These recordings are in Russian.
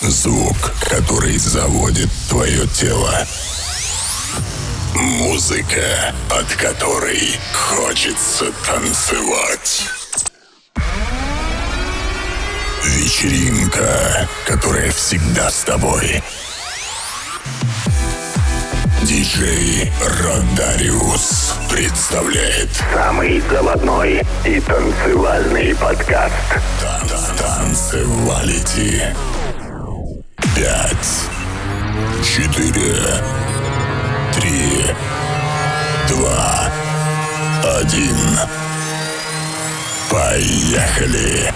Звук, который заводит твое тело. Музыка, от которой хочется танцевать. Вечеринка, которая всегда с тобой. Диджей Родариус представляет самый заводной и танцевальный подкаст. Танцевалити. Пять, четыре, три, два, один. Поехали!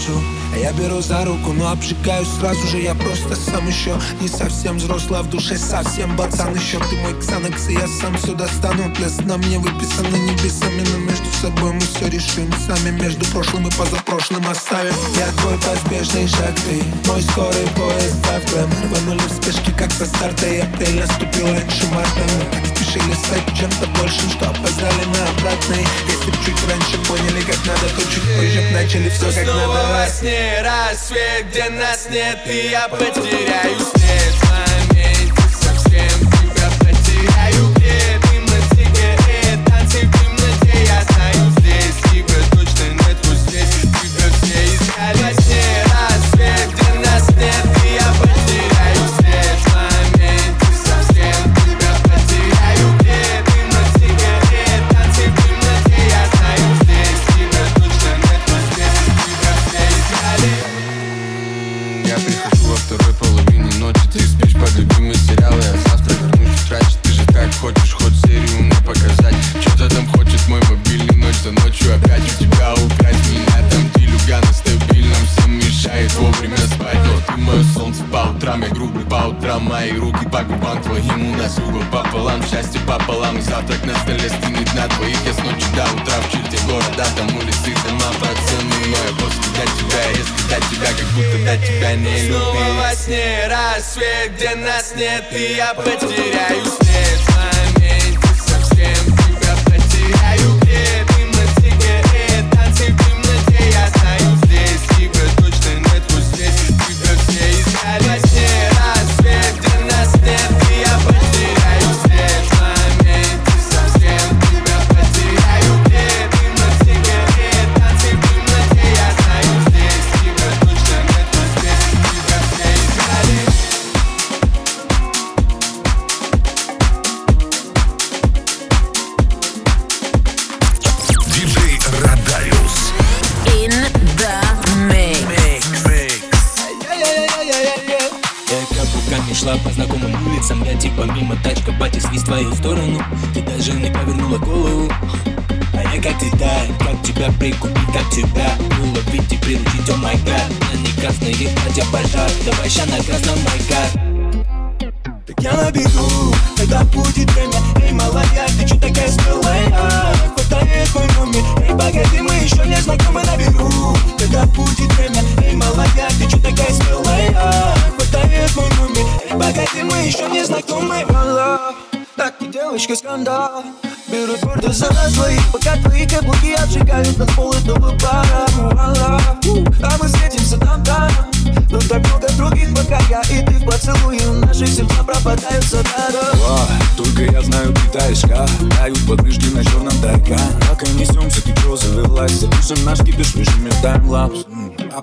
Marshall. А я беру за руку, но обжигаюсь сразу же Я просто сам еще не совсем взрослый, а в душе совсем пацан Еще ты мой ксанекс, и я сам все достану Для сна мне выписаны небесами Но между собой мы все решим сами. Между прошлым и позапрошлым оставим. Я твой поспешный шаг, ты мой скорый поезд завтра Мы рванули в спешке, как со старта И апрель наступил раньше марта. Мы так спешили стать чем-то большим, что опоздали на обратный. Если б чуть раньше поняли, как надо, то чуть позже начали все как надо. Во сне рассвет, где нас нет, и я потеряюсь.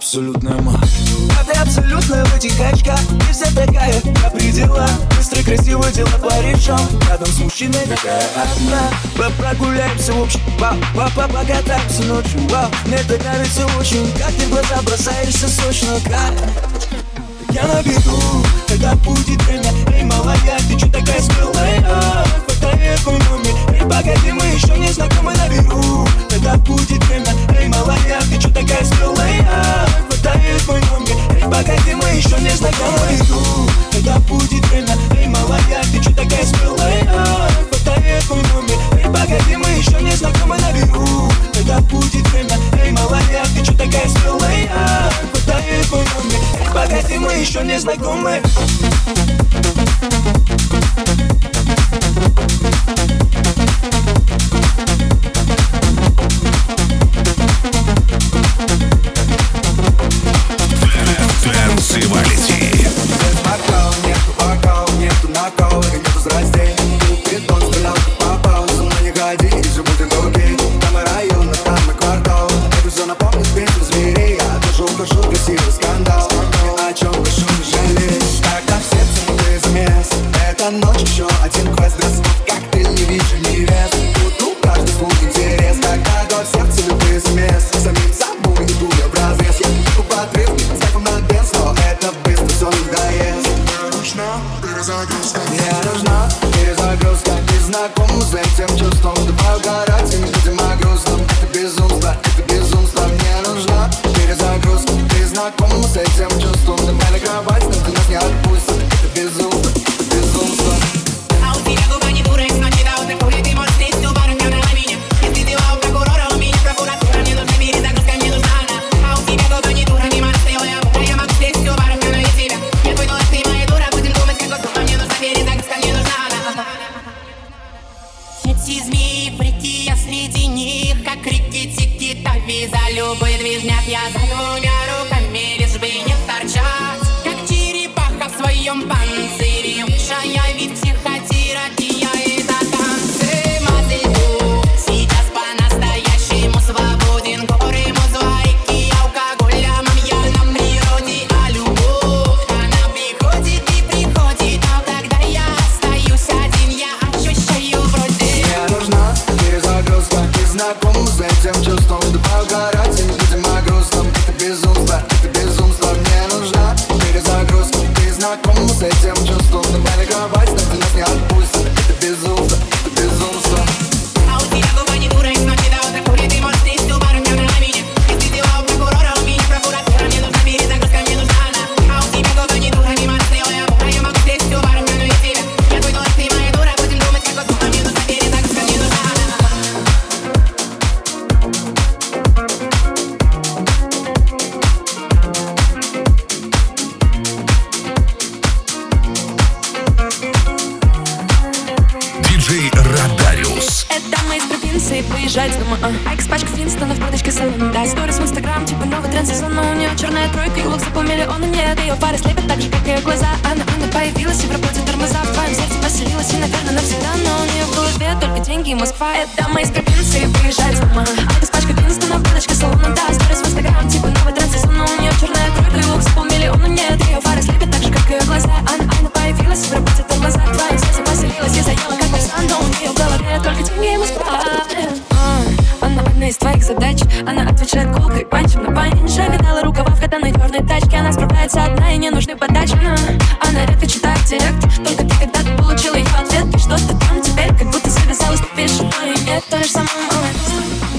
абсолютная мать. А ты абсолютная вытекачка И вся такая на пределах. Быстро, красиво дела творишь Рядом с мужчиной такая одна. Про Прогуляемся в общем па па па Покатаемся ночью Вау, мне это нравится очень Как ты в глаза бросаешься сочно Как Когда будет время, эй, малая, ты чё такая смелая? Хватай эту номер, эй, мы еще не знакомы Когда будет время, эй, малая, ты чё такая смелая? Хватай эту номер, эй, мы еще не.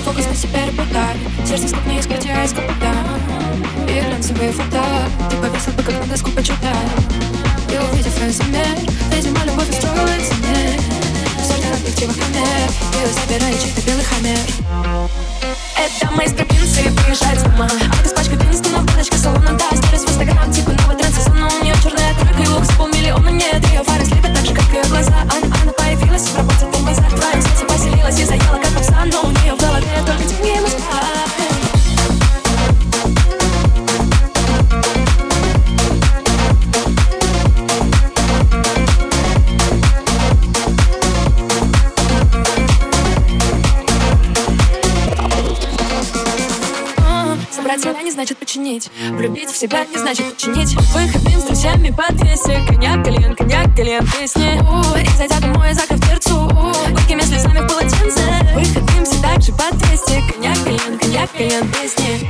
Фокус на себя репортаж Сердце стукнули, скрытия из капота И глянцевые Ты повесил бы доску почитать И увидев размер Видимо, любовь устроилась мне В сотнях объективах камер Ее забирает Это из провинции приезжает с ума. А От испачка Винстона, баночка салона Да, сторис в инстаграм, типа новый тренд сезона У нее черная тройка и лук с полмиллиона Нет, ее фары слепят так же, как ее глаза. Она, она появилась в работе, в глазах Твоим сердце поселилась и заела как попса Но у нее в голове только темнее Москва значит починить Влюбить в себя не значит починить Выходим с друзьями по 200 Коньяк, кальян, коньяк, кальян, песни И зайдя домой, закрыв Горькими слезами в полотенце Выходим все так же по 200 Коньяк, кальян, коньяк, кальян, песни.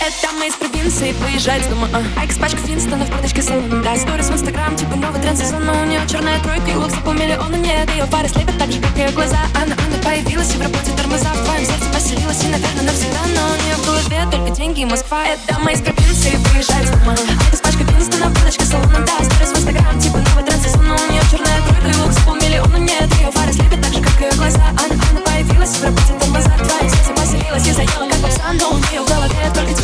Это мы из провинции выезжать с дома. А. Айкс, пачка Финстона в карточке салона Да, сторис в инстаграм, типа новый тренд сезона. У нее черная тройка и лук за полмиллиона Нет, ее пары слепят так же, как ее глаза. Она, она появилась и в работе тормоза. В твоем сердце поселилась и, наверное, навсегда. Но у нее в голове только деньги и Москва. Это мы из провинции выезжать с дома. Айкс, пачка Финстона в карточке салона Да, сторис в инстаграм, типа новый тренд сезона. У нее черная тройка и лук за полмиллиона Нет, ее пары слепят так же, как ее глаза. Она, она появилась в работе тормоза В твоем сердце поселилась и заела, как попса Но у нее в голове только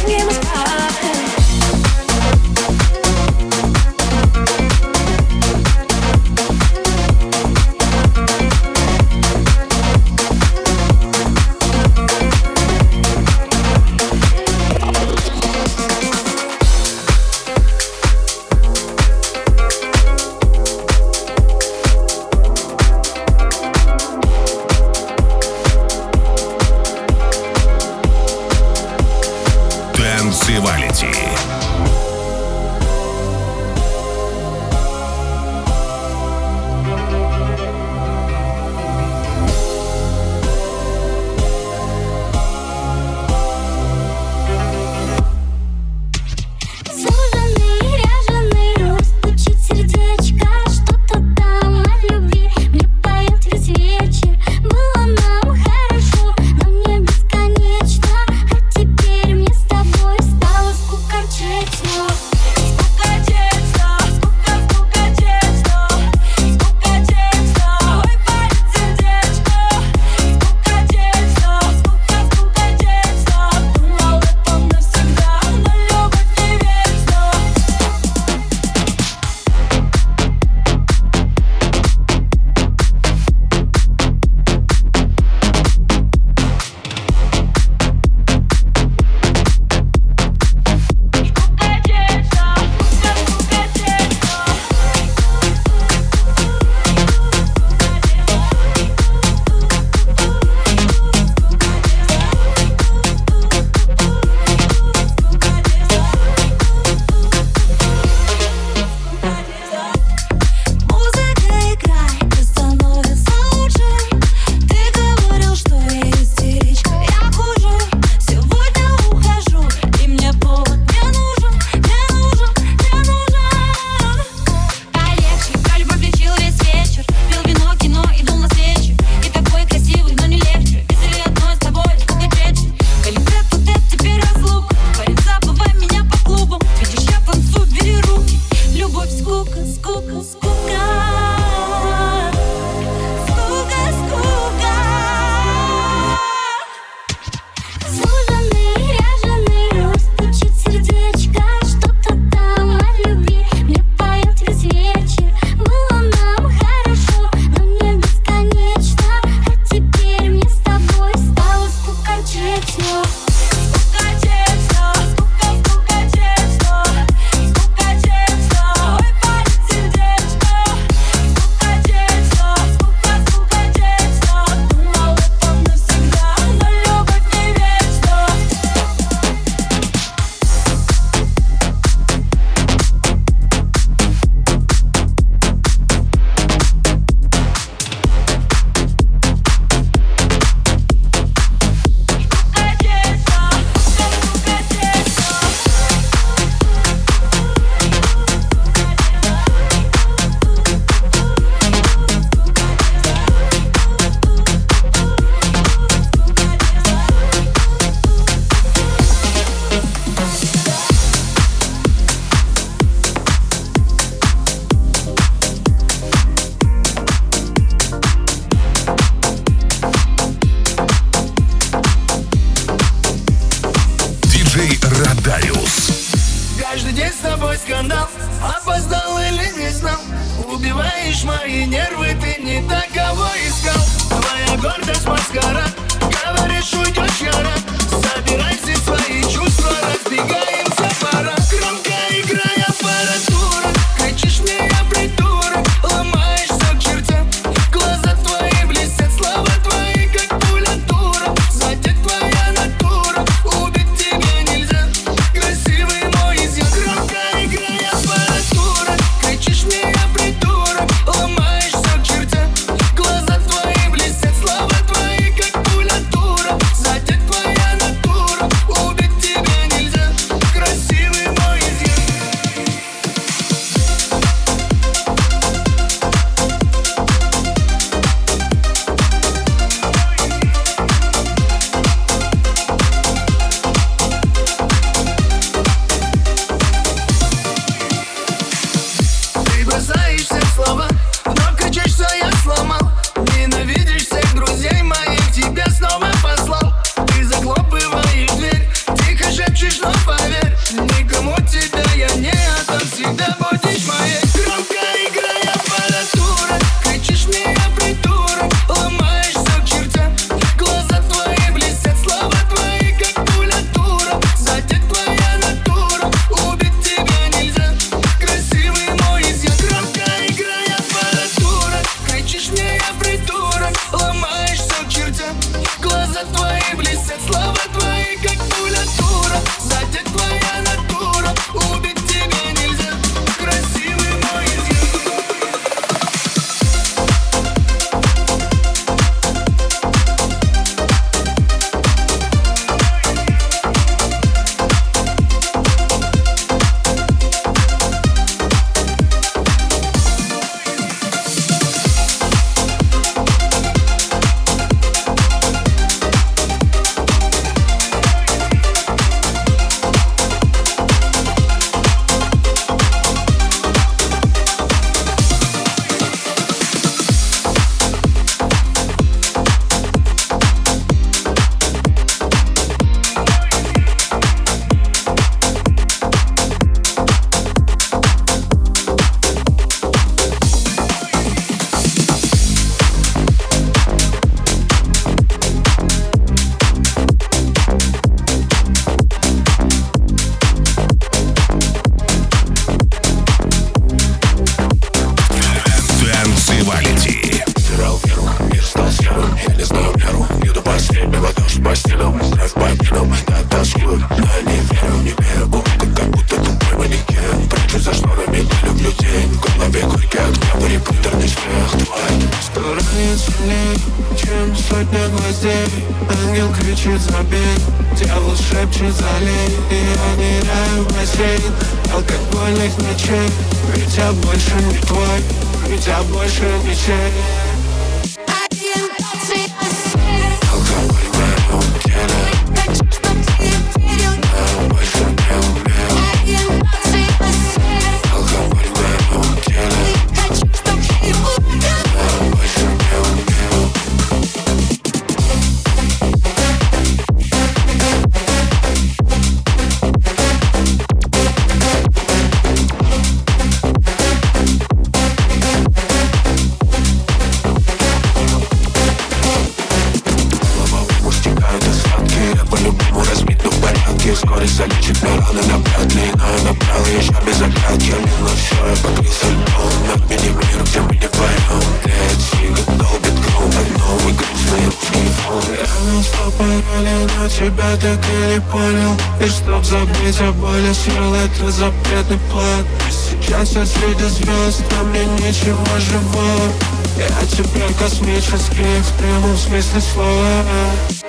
что пароли на тебя так или понял И чтоб забыть о боли, съел это запретный плод. Сейчас я среди звезд, на мне ничего живого Я тебя космически в прямом смысле слова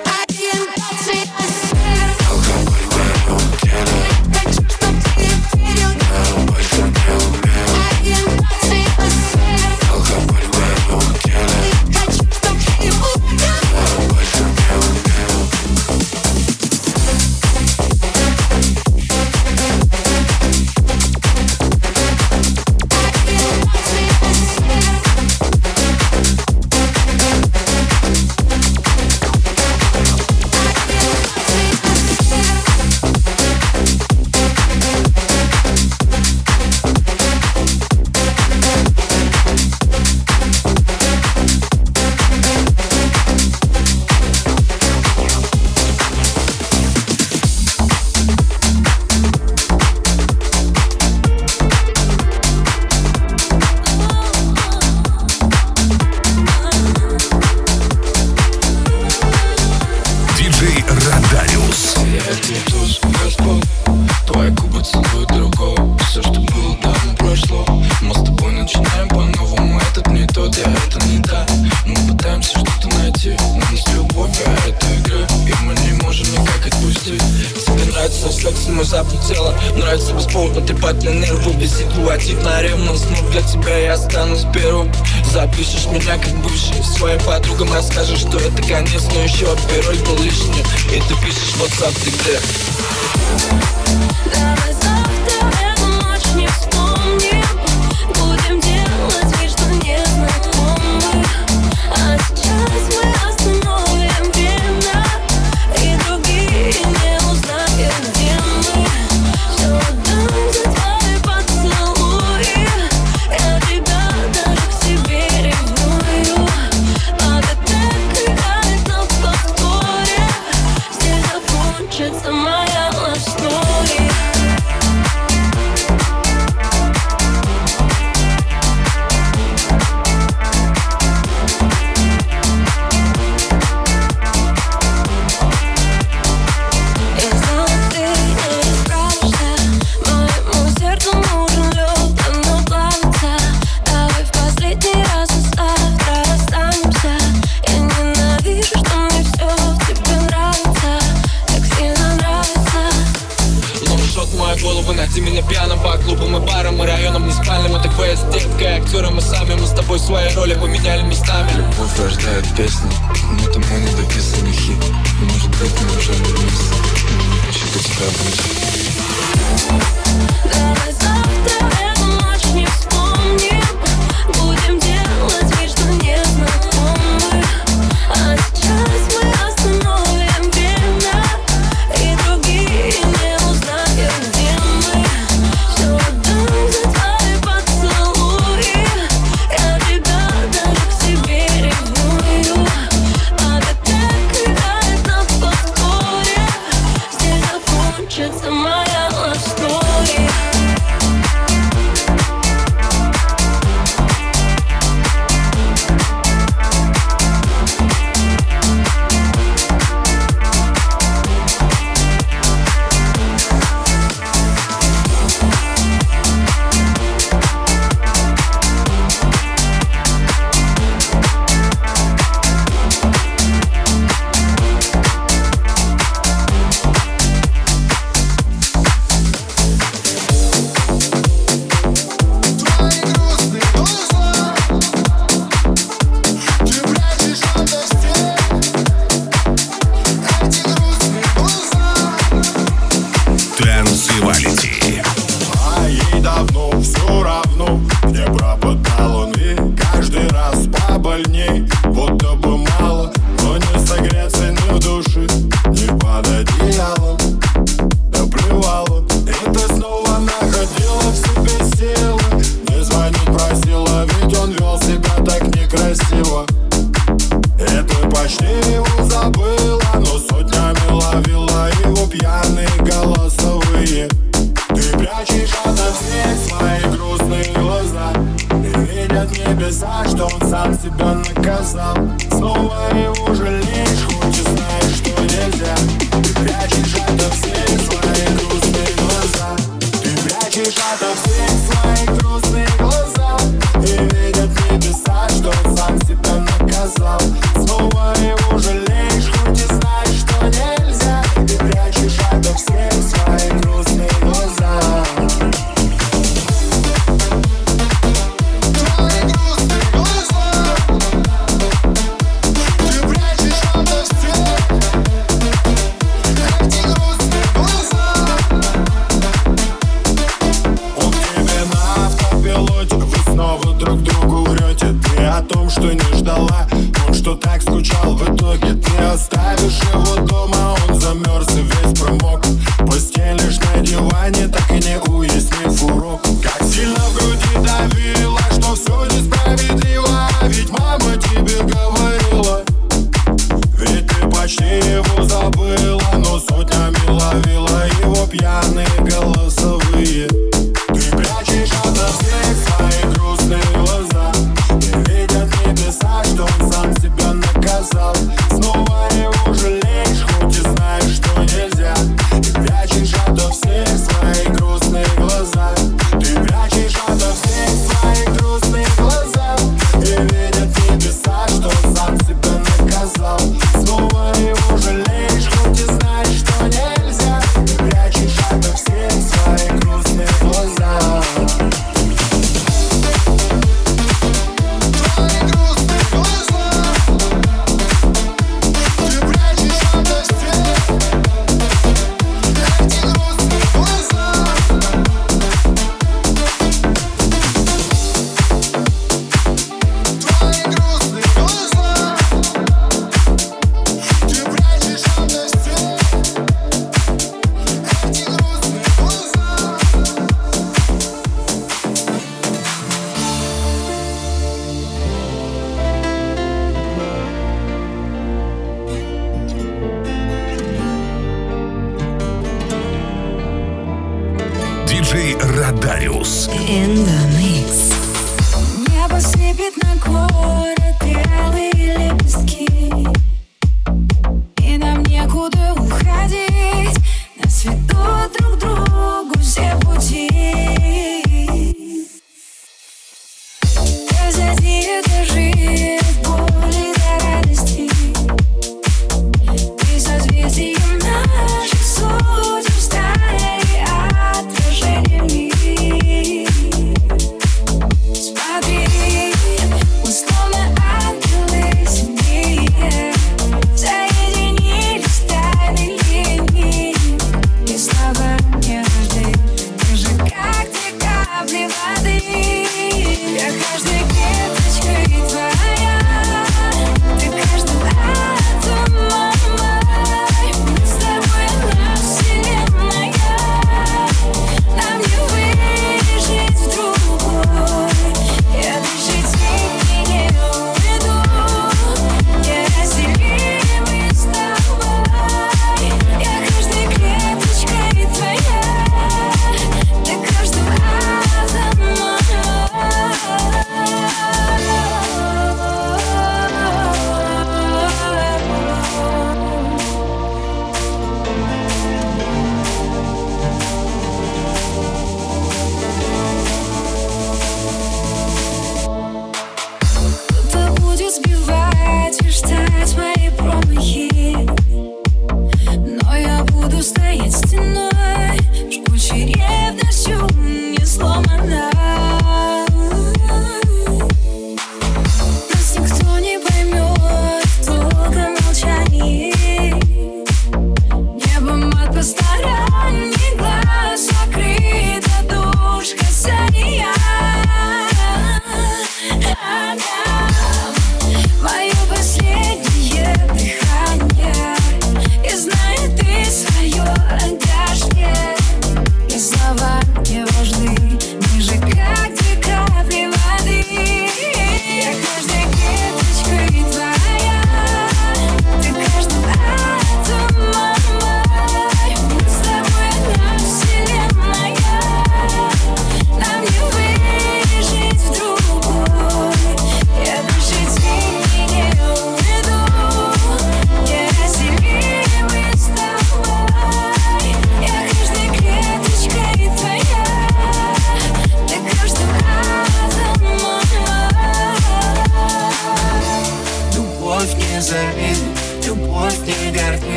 что не ждала Он что так скучал, в итоге ты оставишь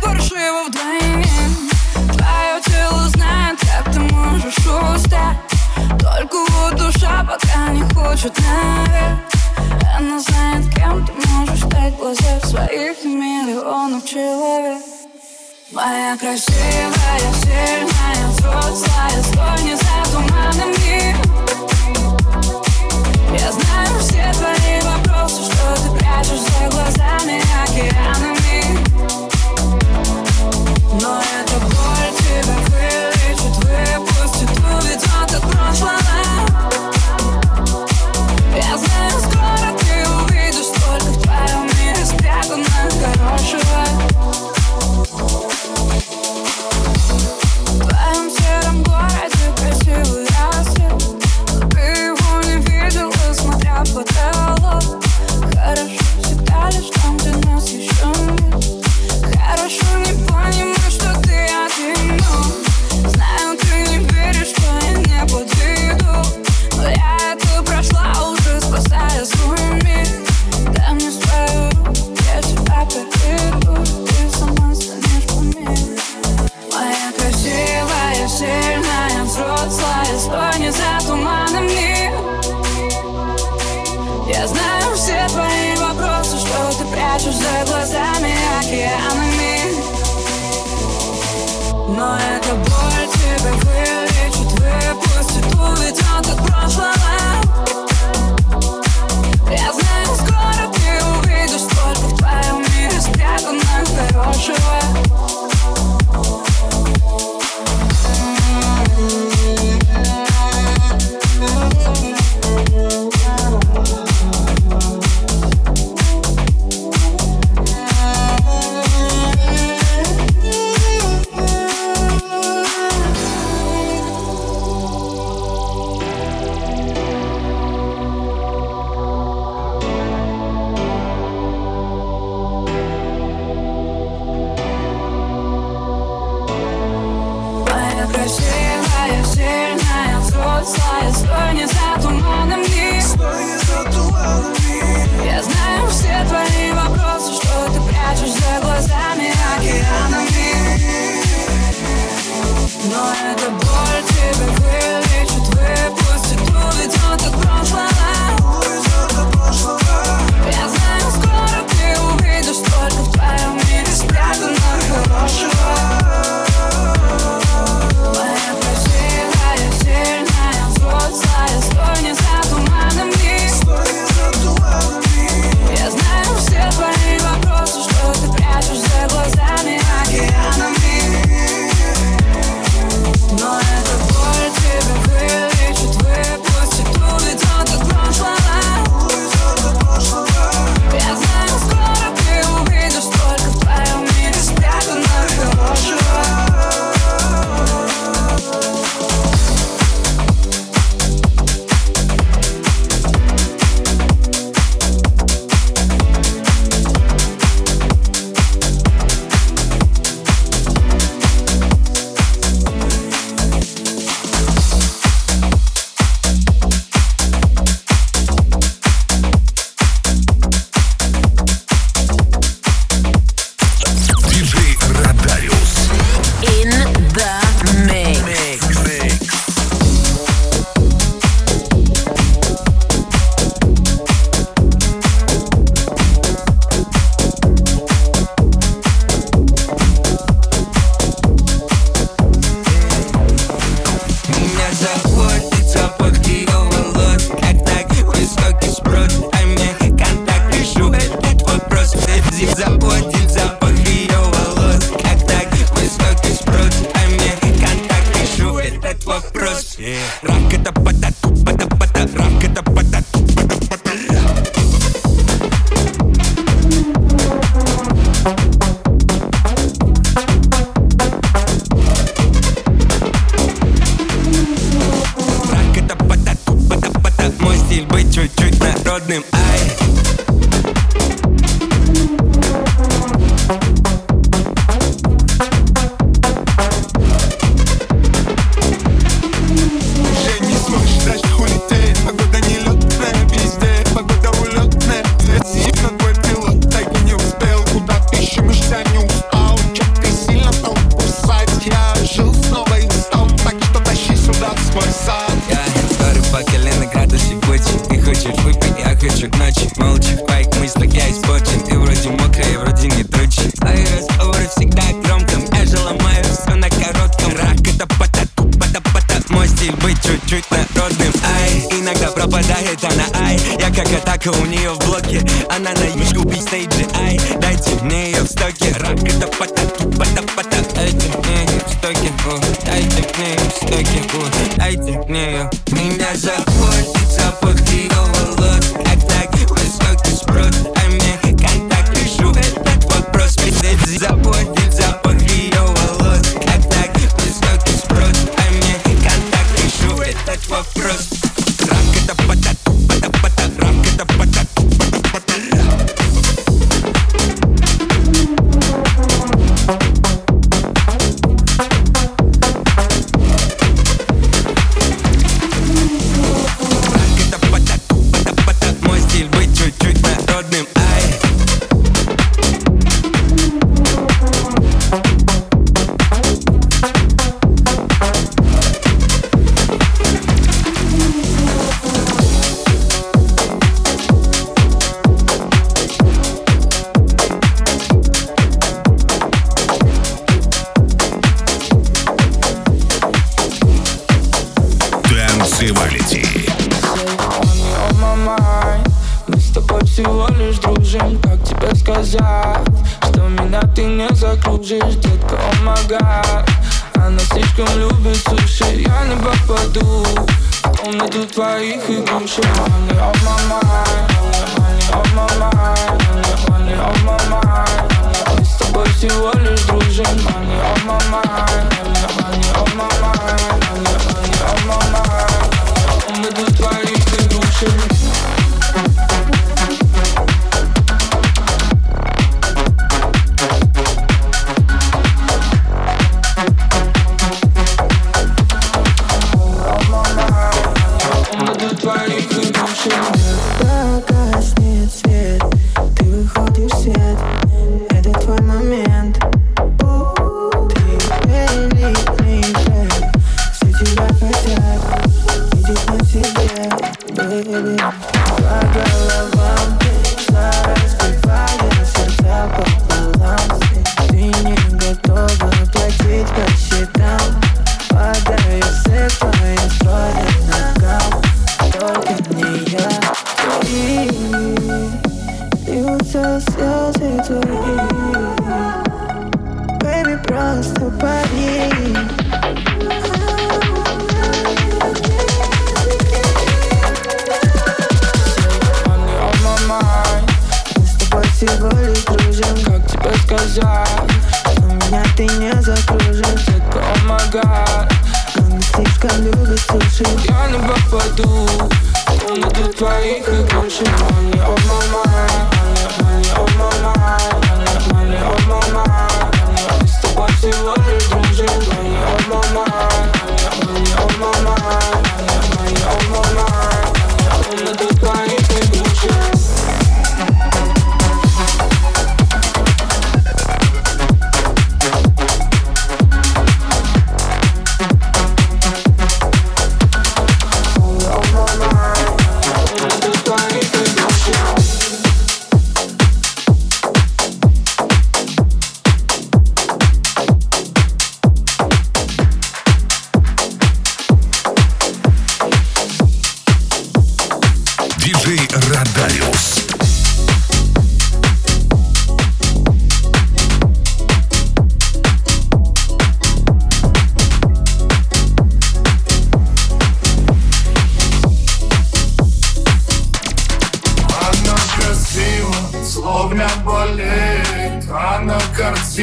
паршиво вдвоем. Твое тело знает, как ты можешь устать. Только душа пока не хочет наверх. Она знает, кем ты можешь стать. В глазах своих миллионов человек Моя красивая, сильная, взрослая, столь не затуманным Я знаю все твои вопросы, что ты прячешь за глазами океанами. Но эта боль тебя вылечит, выпустит, уведет от прошлого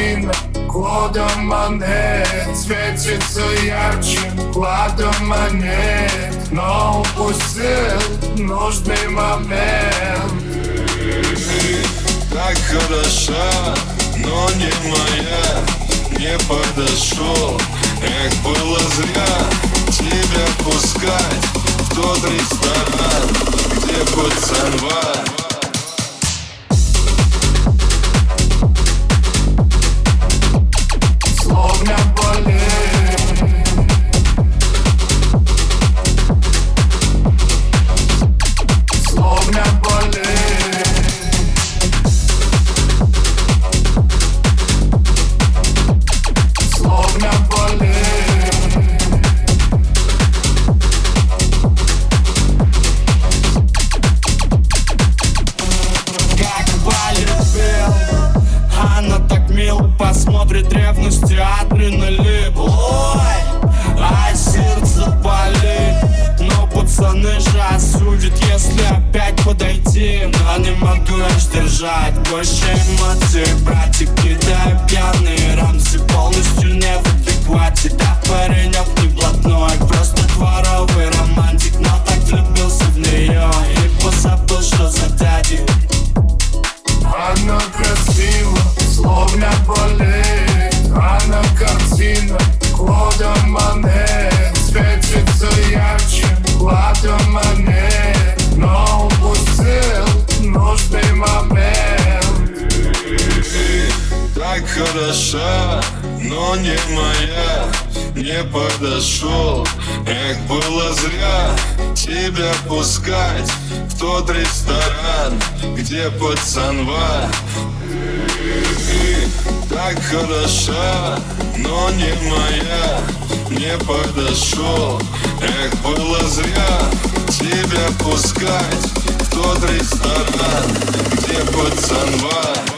Украина Годом монет светится ярче. Кладом монет Но упустил нужный момент. Так хороша, но не моя. Не подошел, эх, было зря. Тебя пускать в тот ресторан Где пацанва. Тот ресторан, где пацанва. Ты так хороша, но не моя Не подошел, эх, было зря Тебя пускать в тот ресторан, где пацанва.